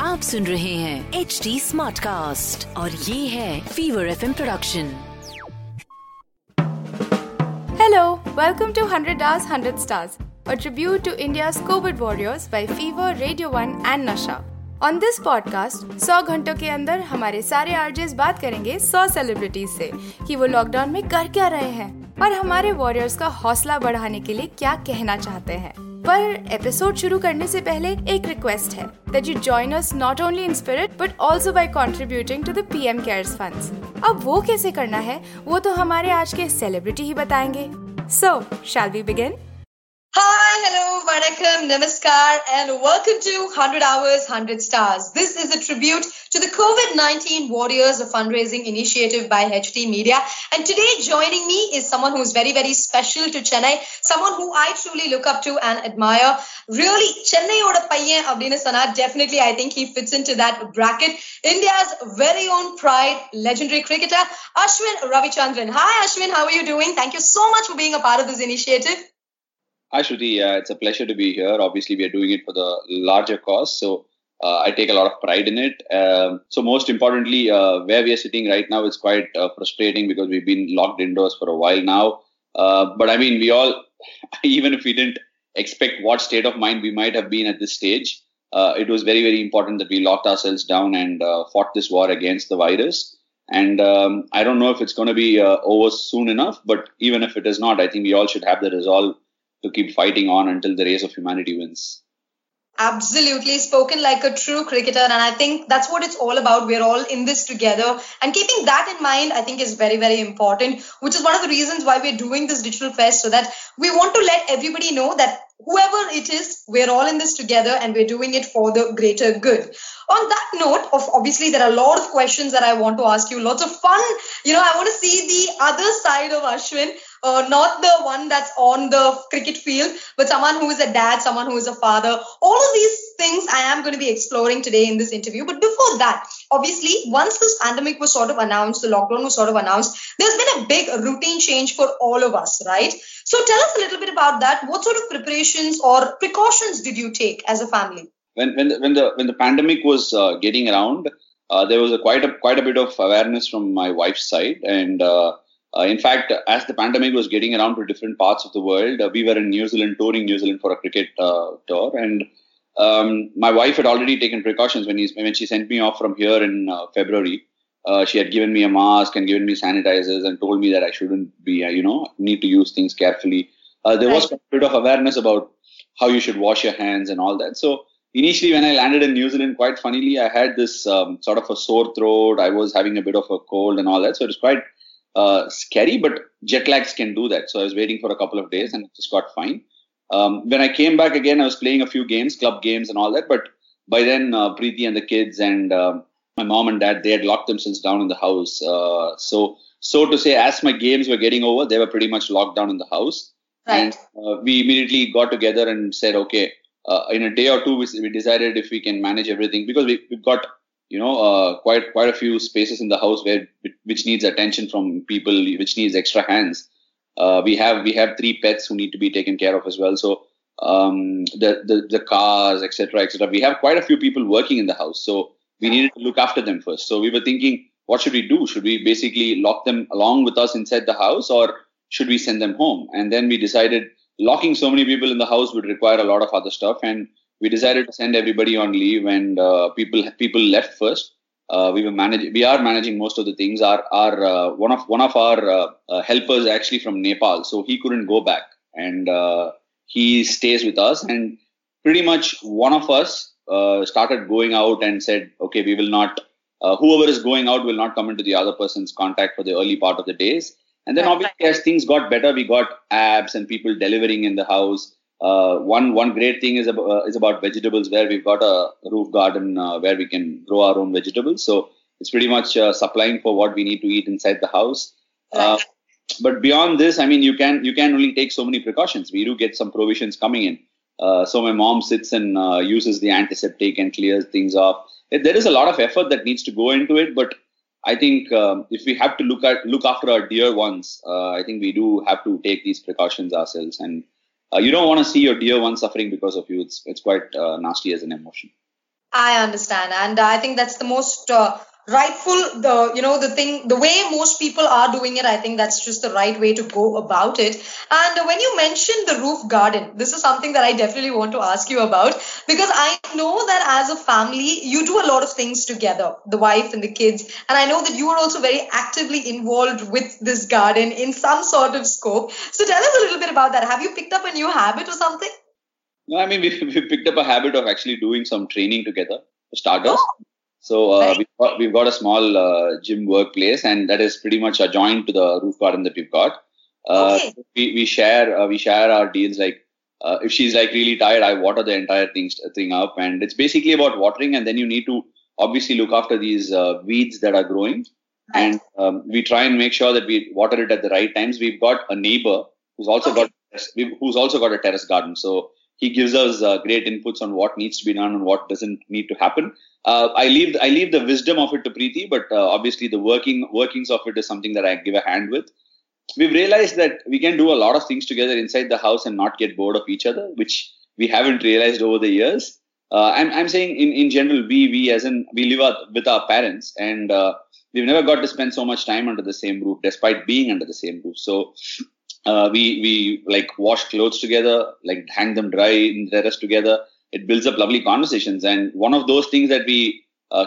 आप सुन रहे हैं एच डी स्मार्ट कास्ट और ये है Fever F production Hello, welcome to 100 Hours 100 Stars, a tribute to India's COVID warriors by Fever, Radio 1 and Nasha. On this podcast, 100 घंटों के अंदर हमारे सारे आरजेस बात करेंगे 100 सेलिब्रिटीज से कि वो लॉकडाउन में कर क्या रहे हैं और हमारे वॉरियर्स का हौसला बढ़ाने के लिए क्या कहना चाहते हैं। पर एपिसोड शुरू करने से पहले एक रिक्वेस्ट है that you join us not only in spirit but also by contributing to the PM Cares funds अब वो कैसे करना है, वो तो हमारे आज के सेलिब्रिटी ही बताएँगे। So shall we begin Hi, hello, vanakkam, namaskar, and welcome to 100 Hours, 100 Stars. This is a tribute to the COVID-19 Warriors of Fundraising Initiative by HT Media. And today joining me is someone who is very, very special to Chennai, someone who I truly look up to and admire. Really, Chennai oda paiyan abdina sana, definitely I think he fits into that bracket. India's very own pride, legendary cricketer, Ashwin Ravichandran. Hi, Ashwin, how are you doing? Thank you so much for being a part of this initiative. Hi, Shruthi. Uh, it's a pleasure to be here. Obviously, we are doing it for the larger cause, so uh, I take a lot of pride in it. Um, so, most importantly, uh, where we are sitting right now is quite uh, frustrating because we've been locked indoors for a while now. Uh, but I mean, we all, even if we didn't expect what state of mind we might have been at this stage, uh, it was very, very important that we locked ourselves down and fought this war against the virus. And um, I don't know if it's going to be over soon enough, but even if it is not, I think we all should have the resolve to keep fighting on until the race of humanity wins. Absolutely, spoken like a true cricketer, and I think that's what it's all about. We're all in this together, and keeping that in mind, I think, is very, very important. Which is one of the reasons why we're doing this digital fest, so that we want to let everybody know that whoever it is, we're all in this together, and we're doing it for the greater good. On that note, of obviously there are a lot of questions that I want to ask you. Lots of fun. You know, I want to see the other side of Ashwin uh, not the one that's on the cricket field, but someone who is a dad, someone who is a father. All of these things I am going to be exploring today in this interview. But before that, obviously, once this pandemic was sort of announced, the lockdown was sort of announced, there's been a big routine change for all of us, right? So tell us a little bit about that. What sort of preparations or precautions did you take as a family? When when the when the, when the pandemic was uh, getting around, uh, there was a quite a quite a bit of awareness from my wife's side, and uh, uh, in fact, as the pandemic was getting around to different parts of the world, uh, we were in New Zealand, touring New Zealand for a cricket uh, tour, and um, my wife had already taken precautions when, he, when she sent me off from here in February. she had given me a mask and given me sanitizers and told me that I shouldn't be, you know, need to use things carefully. there was a bit of awareness about how you should wash your hands and all that. So initially, when I landed in New Zealand, quite funnily, I had this um, sort of a sore throat. I was having a bit of a cold and all that. So it was quite uh, scary, but jet lags can do that. So I was waiting for a couple of days and it just got fine. Um, when I came back again, I was playing a few games, club games and all that. But by then, uh, Preeti and the kids and uh, my mom and dad, they had locked themselves down in the house. Uh, so, so to say, as my games were getting over, they were pretty much locked down in the house. Right. And uh, we immediately got together and said, okay, uh, in a day or two, we, we decided if we can manage everything because we, we've got you know uh, quite quite a few spaces in the house where which needs attention from people which needs extra hands. Uh, we have we have three pets who need to be taken care of as well. So um, the, the the cars etc etc we have quite a few people working in the house. So we needed to look after them first. So we were thinking what should we do? Should we basically lock them along with us inside the house or should we send them home? And then we decided locking so many people in the house would require a lot of other stuff. And we decided to send everybody on leave and uh, people people left first. Uh, we were managing we are managing most of the things. Our our uh, one of one of our uh, uh, helpers actually from nepal so he couldn't go back. And uh, he stays with us and pretty much one of us started going out and said okay we will not whoever is going out will not come into the other person's contact for the early part of the days. And then obviously, as things got better, we got apps and people delivering in the house. Uh, one one great thing is about, uh, is about vegetables, where we've got a roof garden uh, where we can grow our own vegetables. So it's pretty much uh, supplying for what we need to eat inside the house. Uh, Right. but beyond this, I mean, you can you can only take so many precautions. We do get some provisions coming in. Uh, so my mom sits and uh, uses the antiseptic and clears things off. It- There is a lot of effort that needs to go into it, but I think um, if we have to look at look after our dear ones, uh, I think we do have to take these precautions ourselves. And uh, you don't want to see your dear one suffering because of you. It's it's quite uh, nasty as an emotion. I understand, and I think that's the most uh, rightful. The you know the thing, the way most people are doing it. I think that's just the right way to go about it. And when you mentioned the roof garden, this is something that I definitely want to ask you about because I know that as a family, you do a lot of things together, the wife and the kids, and I know that you are also very actively involved with this garden in some sort of scope. So tell us a little bit about that. Have you picked up a new habit or something? No, I mean we we picked up a habit of actually doing some training together starters. Oh. So uh, Right. we've, got, we've got a small uh, gym workplace, and that is pretty much adjoined to the roof garden that we've got. Uh, Okay. We we share uh, we share our deals. Like uh, if she's like really tired, I water the entire thing thing up, and it's basically about watering. And then you need to obviously look after these uh, weeds that are growing, Right. and um, we try and make sure that we water it at the right times. We've got a neighbor who's also Okay. got who's also got a terrace garden, so he gives us uh, great inputs on what needs to be done and what doesn't need to happen. Uh, I leave I leave the wisdom of it to Preeti, but uh, obviously the working workings of it is something that I give a hand with. We've realized that we can do a lot of things together inside the house and not get bored of each other, which we haven't realized over the years. Uh, I'm I'm saying in, in general, we we as in we live with our parents, and uh, we've never got to spend so much time under the same roof, despite being under the same roof. So uh, we we like wash clothes together, like hang them dry in the terrace together. It builds up lovely conversations, and one of those things that we uh,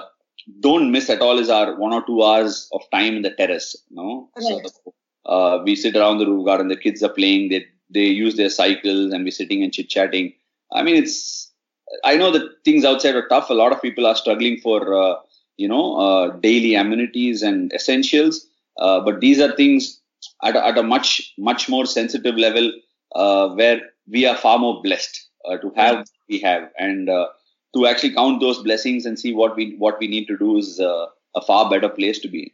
don't miss at all is our one or two hours of time in the terrace. You know, Right. so uh, we sit around the roof garden. The kids are playing. They they use their cycles, and we're sitting and chit chatting. I mean, it's. I know that things outside are tough. A lot of people are struggling for uh, you know uh, daily amenities and essentials, uh, but these are things at a, at a much much more sensitive level uh, where we are far more blessed uh, to have what we have and uh, to actually count those blessings and see what we what we need to do is uh, a far better place to be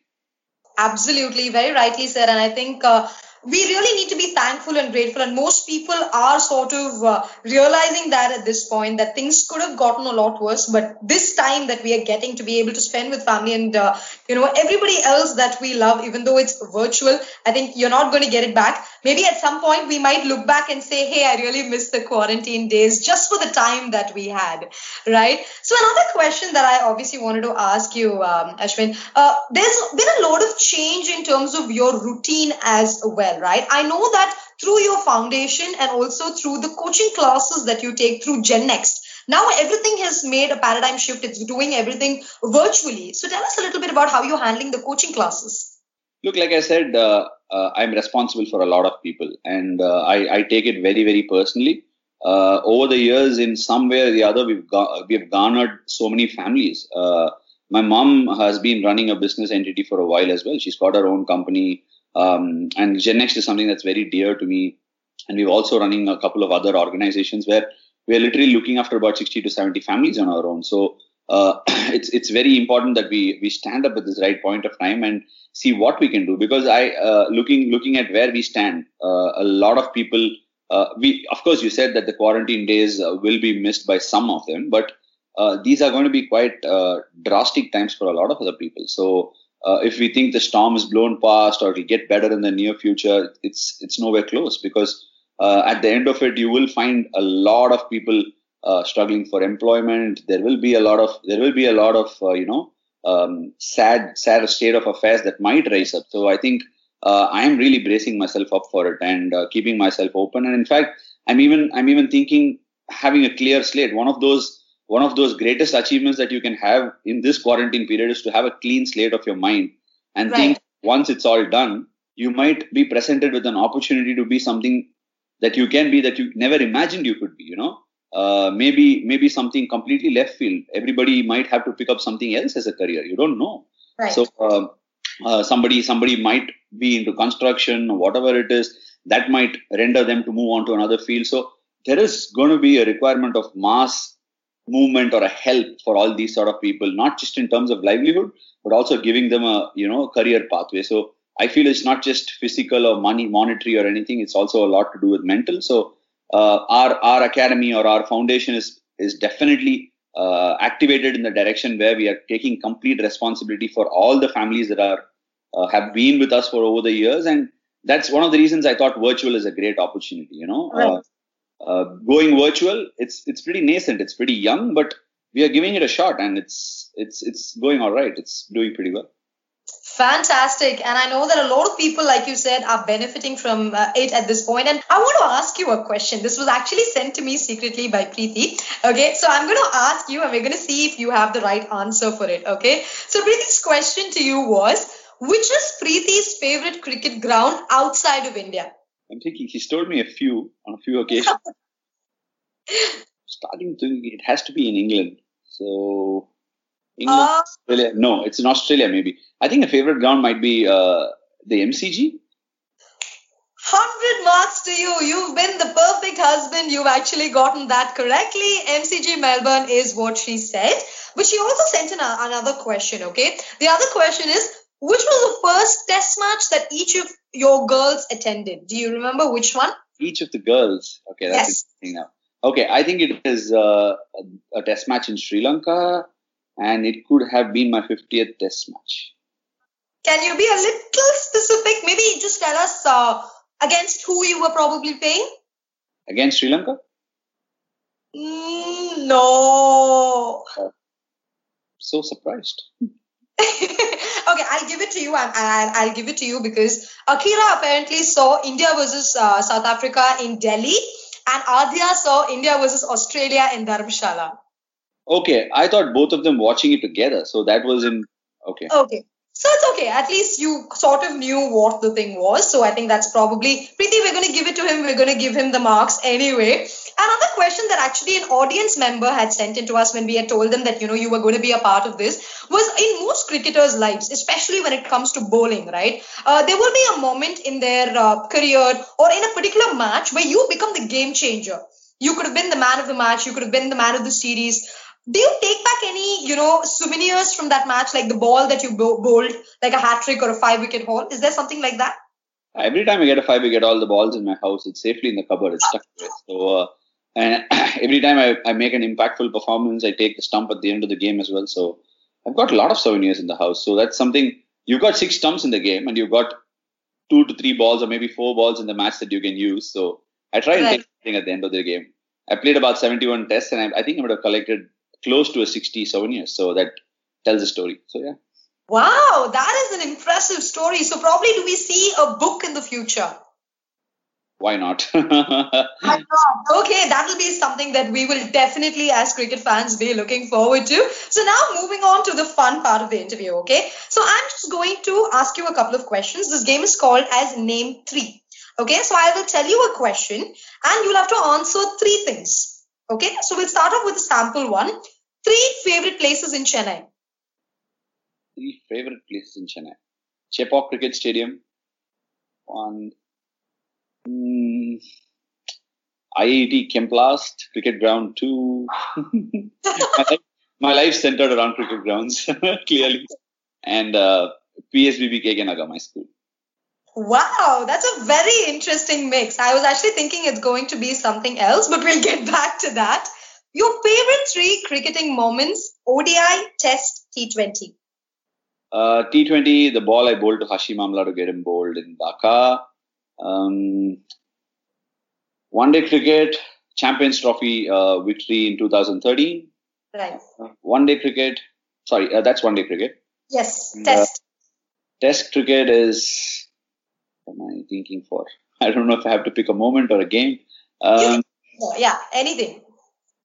Absolutely, very rightly said. And I think uh, we really need to be thankful and grateful. And most people are sort of uh, realizing that at this point that things could have gotten a lot worse. But this time that we are getting to be able to spend with family and uh, you know everybody else that we love, even though it's virtual, I think you're not going to get it back. Maybe at some point we might look back and say, "Hey, I really missed the quarantine days just for the time that we had." Right. So another question that I obviously wanted to ask you, um, Ashwin, uh, there's been a lot of change in terms of your routine as well, right? I know that through your foundation and also through the coaching classes that you take through Gen Next. Now everything has made a paradigm shift. It's doing everything virtually. So tell us a little bit about how you're handling the coaching classes. look like i said uh, uh, i'm responsible for a lot of people and uh, I, I take it very very personally uh, over the years in some way or the other we've got we've garnered so many families uh, my mom has been running a business entity for a while as well she's got her own company um, and gennext is something that's very dear to me and we're also running a couple of other organizations where we're literally looking after about 60 to 70 families on our own. So uh, it's it's very important that we we stand up at this right point of time and see what we can do. Because i uh, looking looking at where we stand uh, a lot of people uh, we of course you said that the quarantine days uh, will be missed by some of them but uh, these are going to be quite drastic times for a lot of other people. So if we think the storm is blown past or it'll get better in the near future it's it's nowhere close because uh, at the end of it you will find a lot of people uh, struggling for employment. There will be a lot of there will be a lot of uh, you know um, sad sad state of affairs that might rise up. So i think uh, i am really bracing myself up for it and uh, keeping myself open. And in fact i'm even i'm even thinking having a clear slate. One of those one of those greatest achievements that you can have in this quarantine period is to have a clean slate of your mind and Right. think once it's all done you might be presented with an opportunity to be something that you can be that you never imagined you could be you know uh, maybe maybe something completely left field everybody might have to pick up something else as a career you don't know Right. so um, uh, somebody somebody might be into construction or whatever it is that might render them to move on to another field. So there is going to be a requirement of mass movement or a help for all these sort of people, not just in terms of livelihood, but also giving them a you know career pathway. So I feel it's not just physical or money, monetary or anything. It's also a lot to do with mental. So uh, our our academy or our foundation is is definitely uh, activated in the direction where we are taking complete responsibility for all the families that are uh, have been with us for over the years and that's one of the reasons I thought virtual is a great opportunity. You know, right. uh, uh, going virtual, it's it's pretty nascent, it's pretty young, but we are giving it a shot, and it's it's it's going all right. It's doing pretty well. Fantastic. And I know that a lot of people, like you said, are benefiting from uh, it at this point. And I want to ask you a question. This was actually sent to me secretly by Preeti. Okay. So I'm going to ask you, and we're going to see if you have the right answer for it. Okay. So Preeti's question to you was which is Preeti's favorite cricket ground outside of India? I'm thinking he's told me a few on a few occasions. Starting to, it has to be in England. So, England, uh, Australia. No, it's in Australia maybe. I think a favorite ground might be uh, the MCG. 100 marks to you. You've been the perfect husband. You've actually gotten that correctly. MCG Melbourne is what she said. But she also sent in a, another question, okay? The other question is which was the first test match that each of your girls attended? Do you remember which one? Each of the girls. Okay, that's yes. interesting now. Okay, I think it is uh, a test match in Sri Lanka, and it could have been my 50th test match. Can you be a little specific? Maybe just tell us uh, against who you were probably playing? Against Sri Lanka? Mm, no. Uh, so surprised. okay, I'll give it to you, and, I'll give it to you because Akira apparently saw India versus uh, South Africa in Delhi, and Adya saw India versus Australia in Dharamshala. Okay, I thought both of them watching it together, so that was in okay. Okay, so it's okay. At least you sort of knew what the thing was. So I think that's probably Preeti. We're going to give it to him. We're going to give him the marks anyway. Another question that actually an audience member had sent in to us when we had told them that you know you were going to be a part of this was in most cricketers' lives, especially when it comes to bowling, right? Uh, there will be a moment in their uh, career or in a particular match where you become the game changer. You could have been the man of the match. You could have been the man of the series. Do you take back any, you know, souvenirs from that match, like the ball that you bowled, like a hat trick or a five wicket haul? Is there something like that? Every time I get a five wicket, all the balls in my house, it's safely in the cupboard. It's stuck away. So uh, and every time I, I make an impactful performance, I take the stump at the end of the game as well. So I've got a lot of souvenirs in the house. So that's something you've got six stumps in the game and you've got two to three balls or maybe four balls in the match that you can use. So I try and right. take something at the end of the game. I played about 71 tests and I, I think I would have collected close to a 67 years. So that tells a story. So yeah. Wow, that is an impressive story. So probably do we see a book in the future? why not? okay, that will be something that we will definitely, as cricket fans, be looking forward to. So now moving on to the fun part of the interview. Okay, so I'm just going to ask you a couple of questions. This game is called as Name Three. Okay, so I will tell you a question, and you'll have to answer three things. Okay, so we'll start off with sample one. Three favorite places in Chennai. Three favorite places in Chennai. Chepauk Cricket Stadium. One Mm, IIT Chemplast, Cricket Ground 2. my, life, centered around cricket grounds, clearly. And uh, PSBB KK Nagar, my school. Wow, that's a very interesting mix. I was actually thinking it's going to be something else, but we'll get back to that. Your favorite three cricketing moments ODI, Test, T20? Uh, T20, the ball I bowled to Hashim Amla to get him bowled in Dhaka. Um, one day cricket, Champions Trophy uh, victory in 2013. Right. Uh, one day cricket, sorry, uh, that's one day cricket. Yes, uh, test. test cricket is, am I thinking for? I don't know if I have to pick a moment or a game. Um, yeah, anything.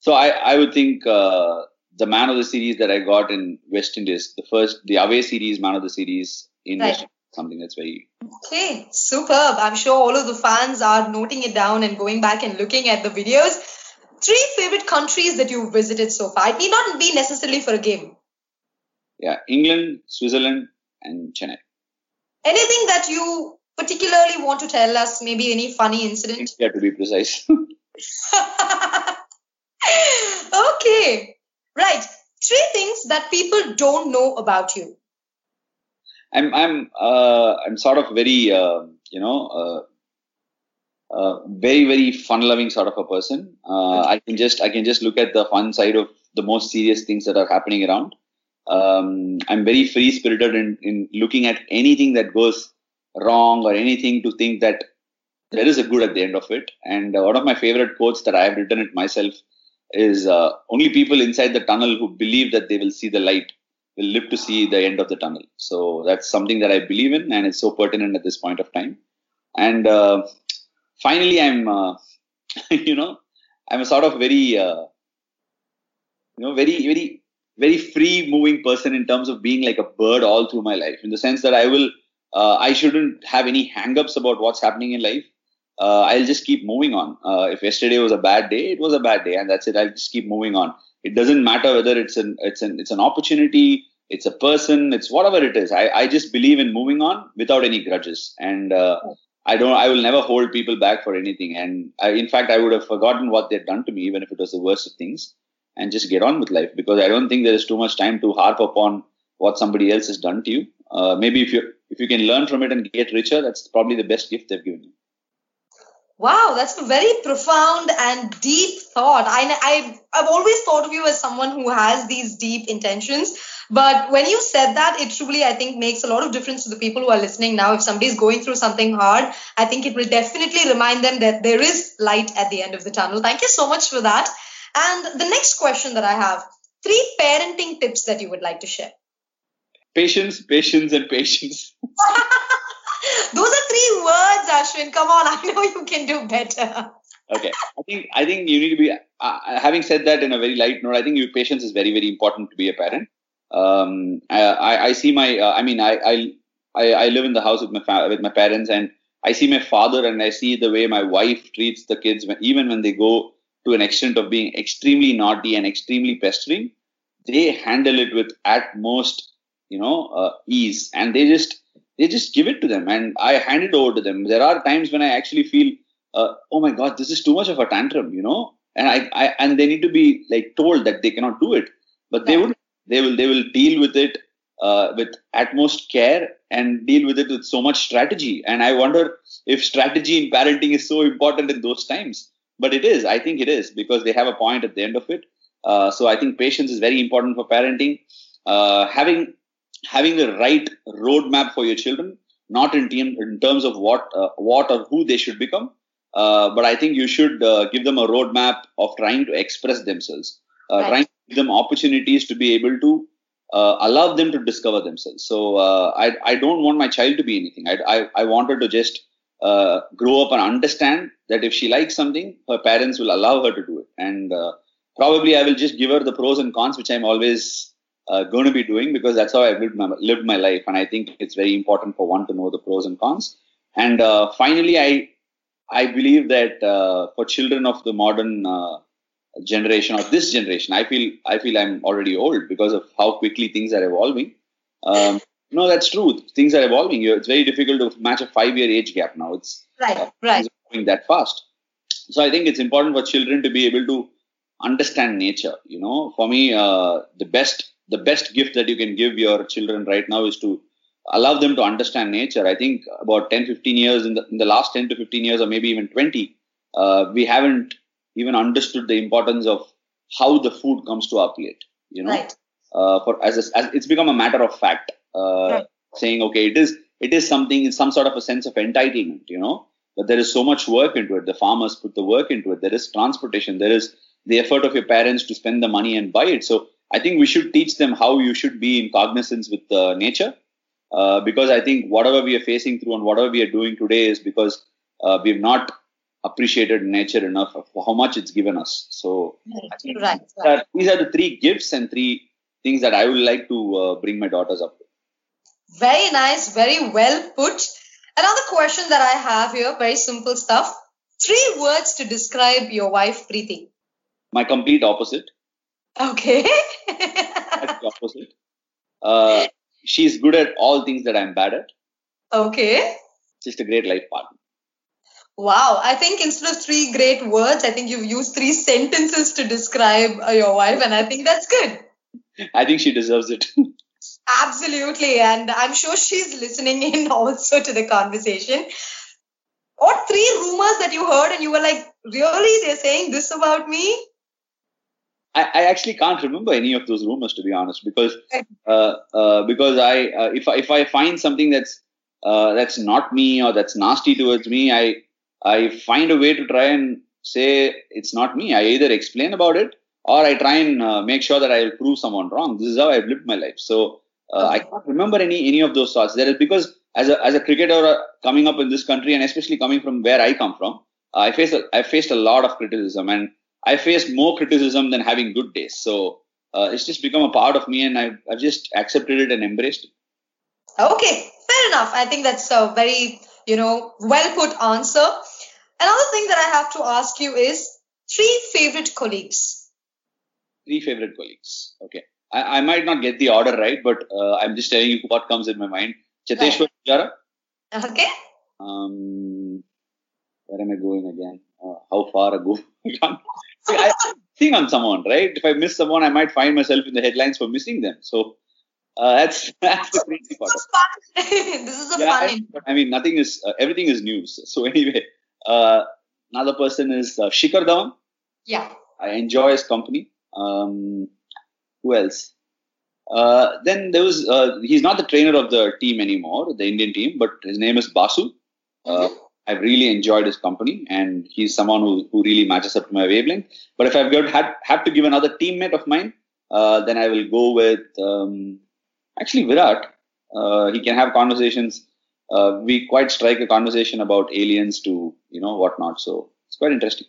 So I, I would think uh, the man of the series that I got in West Indies, the first, the away series man of the series in right. West something that's very okay superb i'm sure all of the fans are noting it down and going back and looking at the videos three favorite countries that you've visited so far it need not be necessarily for a game yeah england switzerland and chennai Anything that you particularly want to tell us? Maybe any funny incident? Yeah, to be precise. okay. Right. Three things that people don't know about you. I'm I'm uh, I'm sort of very uh, you know uh, uh very very fun loving sort of a person. Uh, I can just I can just look at the fun side of the most serious things that are happening around. Um, I'm very free spirited in, in looking at anything that goes wrong or anything to think that there is a good at the end of it. And uh, one of my favorite quotes that I have written it myself is uh, only people inside the tunnel who believe that they will see the light will live to see the end of the tunnel. So that's something that I believe in, and it's so pertinent at this point of time. And uh, finally, I'm, uh, you know, I'm a sort of very, uh, you know, very, very, very free moving person in terms of being like a bird all through my life, in the sense that I will, uh, I shouldn't have any hang-ups about what's happening in life. Uh, I'll just keep moving on. Uh, if yesterday was a bad day, it was a bad day, and that's it. I'll just keep moving on it doesn't matter whether it's an it's an it's an opportunity it's a person it's whatever it is i, I just believe in moving on without any grudges and uh, i don't i will never hold people back for anything and I, in fact i would have forgotten what they'd done to me even if it was the worst of things and just get on with life because i don't think there is too much time to harp upon what somebody else has done to you uh, maybe if you if you can learn from it and get richer that's probably the best gift they've given you Wow, that's a very profound and deep thought. I, I, I've always thought of you as someone who has these deep intentions. But when you said that, it truly, I think, makes a lot of difference to the people who are listening now. If somebody's going through something hard, I think it will definitely remind them that there is light at the end of the tunnel. Thank you so much for that. And the next question that I have three parenting tips that you would like to share. Patience, patience, and patience. Those are three words, Ashwin. Come on, I know you can do better. okay, I think I think you need to be. Uh, having said that, in a very light note, I think your patience is very very important to be a parent. Um, I, I see my. Uh, I mean, I, I I live in the house with my fa- with my parents, and I see my father, and I see the way my wife treats the kids, when, even when they go to an extent of being extremely naughty and extremely pestering. They handle it with at most, you know, uh, ease, and they just they just give it to them and I hand it over to them. There are times when I actually feel, uh, oh my God, this is too much of a tantrum, you know, and I, I and they need to be like told that they cannot do it, but they would, they will, they will deal with it uh, with utmost care and deal with it with so much strategy. And I wonder if strategy in parenting is so important in those times. But it is. I think it is because they have a point at the end of it. Uh, so I think patience is very important for parenting. Uh, having having the right roadmap for your children, not in, in terms of what, uh, what or who they should become, uh, but I think you should uh, give them a roadmap of trying to express themselves, uh, right. trying to give them opportunities to be able to uh, allow them to discover themselves. So uh, I, I don't want my child to be anything. I, I, I want her to just grow up and understand that if she likes something, her parents will allow her to do it. And probably I will just give her the pros and cons, which I'm always uh, going to be doing because that's how I've lived my, lived my life. And I think it's very important for one to know the pros and cons. And uh, finally, I I believe that uh, for children of the modern uh, generation or this generation, I feel I feel I'm already old because of how quickly things are evolving. Um, no, that's true. Things are evolving. It's very difficult to match a five-year age gap now. It's right, uh, right. Going that fast. So I think it's important for children to be able to understand nature. You know, for me, uh, the best the best gift that you can give your children right now is to allow them to understand nature. I think about 10, 15 years in the, in the last 10 to 15 years, or maybe even 20, uh, we haven't even understood the importance of how the food comes to our plate. You know, right. uh, for as, a, as, it's become a matter of fact, uh, right. saying okay, it is it is something, in some sort of a sense of entitlement. You know, but there is so much work into it. The farmers put the work into it. There is transportation. There is the effort of your parents to spend the money and buy it. So I think we should teach them how you should be in cognizance with uh, nature, uh, because I think whatever we are facing through and whatever we are doing today is because uh, we have not appreciated nature enough for how much it's given us. So right, right. these are the three gifts and three things that I would like to uh, bring my daughters up with. Very nice, very well put. Another question that I have here, very simple stuff. Three words to describe your wife, Preeti. My complete opposite. Okay. That's the opposite. Uh, she's good at all things that I'm bad at. Okay. Just a great life partner. Wow, I think instead of three great words, I think you've used three sentences to describe uh, your wife, and I think that's good. I think she deserves it. Absolutely, and I'm sure she's listening in also to the conversation. What three rumors that you heard and you were like, really? They're saying this about me? I, I actually can't remember any of those rumors to be honest, because uh, uh, because I uh, if I, if I find something that's uh, that's not me or that's nasty towards me, I I find a way to try and say it's not me. I either explain about it or I try and uh, make sure that I will prove someone wrong. This is how I've lived my life. So uh, I can't remember any any of those thoughts. There is because as a as a cricketer coming up in this country and especially coming from where I come from, I faced a, I faced a lot of criticism and I faced more criticism than having good days. So uh, it's just become a part of me and I've, I've just accepted it and embraced it. Okay, fair enough. I think that's a very you know well put answer. Another thing that I have to ask you is three favorite colleagues. Three favorite colleagues. Okay. I, I might not get the order right, but uh, I'm just telling you what comes in my mind. Cheteshwar Pujara. Okay. Um, where am I going again? Uh, how far ago? See, I think I'm someone, right? If I miss someone, I might find myself in the headlines for missing them. So uh, that's that's the crazy part. This is fun. this is a Yeah, fun. I, I mean, nothing is uh, everything is news. So anyway, uh, another person is uh, Shikhar Dhawan. Yeah. I enjoy his company. Um, who else? Uh, then there was uh, he's not the trainer of the team anymore, the Indian team, but his name is Basu. Uh, I've really enjoyed his company, and he's someone who, who really matches up to my wavelength. But if I've got had to give another teammate of mine, uh, then I will go with um, actually Virat. Uh, he can have conversations. Uh, we quite strike a conversation about aliens to you know whatnot. So it's quite interesting.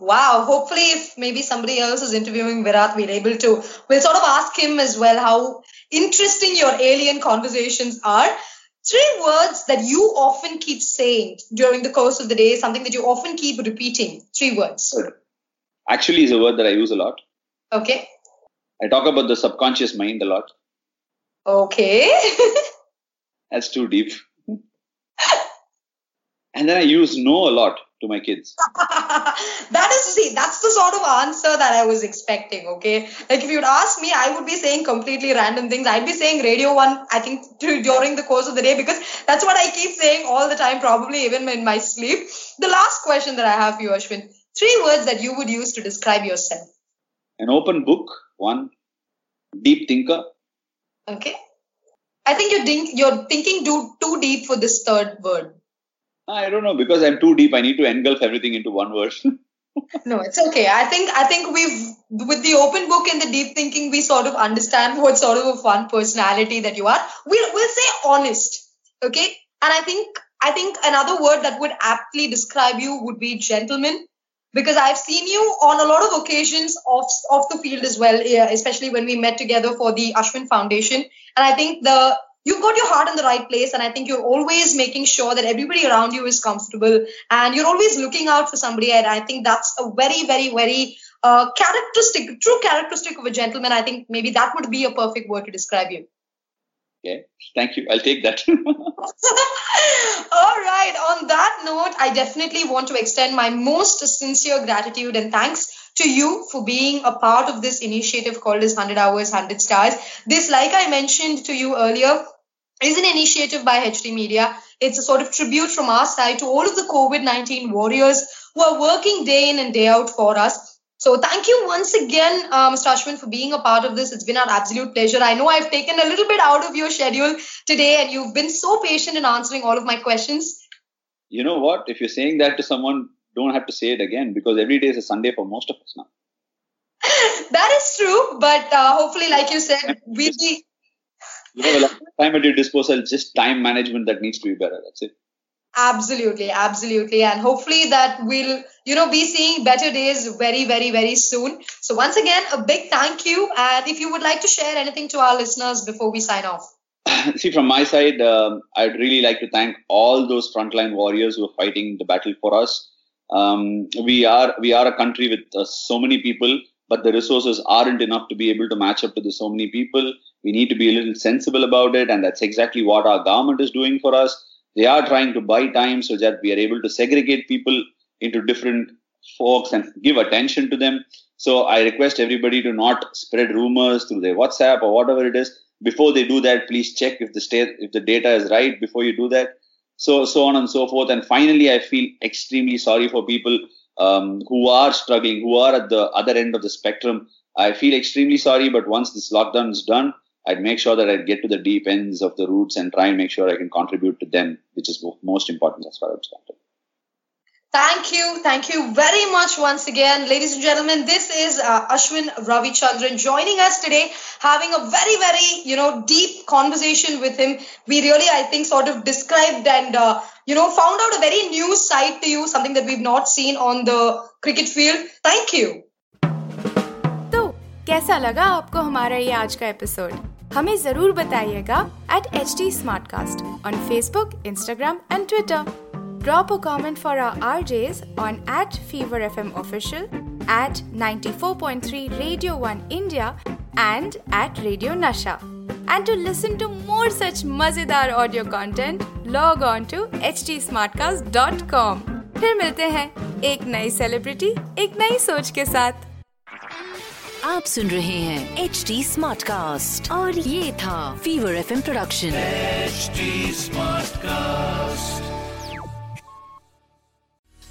Wow. Hopefully, if maybe somebody else is interviewing Virat, we're able to, we'll sort of ask him as well how interesting your alien conversations are. Three words that you often keep saying during the course of the day, something that you often keep repeating. Three words. Actually, is a word that I use a lot. Okay. I talk about the subconscious mind a lot. Okay. That's too deep. and then I use no a lot to my kids. that that's the sort of answer that I was expecting. Okay. Like if you'd ask me, I would be saying completely random things. I'd be saying radio one, I think, to, during the course of the day because that's what I keep saying all the time, probably even in my sleep. The last question that I have for you, Ashwin three words that you would use to describe yourself. An open book, one. Deep thinker. Okay. I think you're, think, you're thinking too, too deep for this third word. I don't know because I'm too deep. I need to engulf everything into one word. No, it's okay. I think I think we've with the open book and the deep thinking, we sort of understand what sort of a fun personality that you are. We'll we'll say honest, okay? And I think I think another word that would aptly describe you would be gentleman, because I've seen you on a lot of occasions off off the field as well, especially when we met together for the Ashwin Foundation. And I think the you've got your heart in the right place and i think you're always making sure that everybody around you is comfortable and you're always looking out for somebody and i think that's a very very very uh, characteristic true characteristic of a gentleman i think maybe that would be a perfect word to describe you okay. Thank you. I'll take that. all right on that note i definitely want to extend my most sincere gratitude and thanks to you for being a part of this initiative called as 100 hours 100 stars this like i mentioned to you earlier is an initiative by HT Media. It's a sort of tribute from our side to all of the COVID 19 warriors who are working day in and day out for us. So, thank you once again, uh, Mr. Ashwin, for being a part of this. It's been our absolute pleasure. I know I've taken a little bit out of your schedule today, and you've been so patient in answering all of my questions. you know what? If you're saying that to someone, don't have to say it again because every day is a Sunday for most of us now. that is true, but uh, hopefully, like you said, we. You have a time at your disposal, just time management that needs to be better. That's it. Absolutely, absolutely. And hopefully that we'll, you know, be seeing better days very, very, very soon. So once again, a big thank you. And if you would like to share anything to our listeners before we sign off. See, from my side, um, I'd really like to thank all those frontline warriors who are fighting the battle for us. Um, we are we are a country with uh, so many people but the resources aren't enough to be able to match up to the so many people. We need to be a little sensible about it, and that's exactly what our government is doing for us. They are trying to buy time so that we are able to segregate people into different folks and give attention to them. So I request everybody to not spread rumors through their WhatsApp or whatever it is. Before they do that, please check if the state if the data is right before you do that. So so on and so forth. And finally, I feel extremely sorry for people um, who are struggling, who are at the other end of the spectrum. I feel extremely sorry, but once this lockdown is done, I'd make sure that I get to the deep ends of the roots and try and make sure I can contribute to them, which is most important as far as I'm concerned. Thank you. Thank you very much once again. Ladies and gentlemen, this is uh, Ashwin Ravichandran joining us today, having a very, very, you know, deep conversation with him. We really, I think, sort of described and, uh, you know, found out a very new side to you, something that we've not seen on the cricket field. Thank you. तो कैसा लगा आपको हमारा ये आज का episode हमें जरूर बताइएगा at H T smart cast on Facebook Instagram and Twitter Drop a comment for our RJs on at Fever FM Official, at 94.3 Radio 1 India, and at Radio Nasha. And to listen to more such mazedar audio content, log on to htsmartcast.com. फिर मिलते हैं एक नई celebrity एक नई सोच के साथ। आप सुन रहे हैं एच डी स्मार्ट कास्ट और ये था Fever F production H smart cast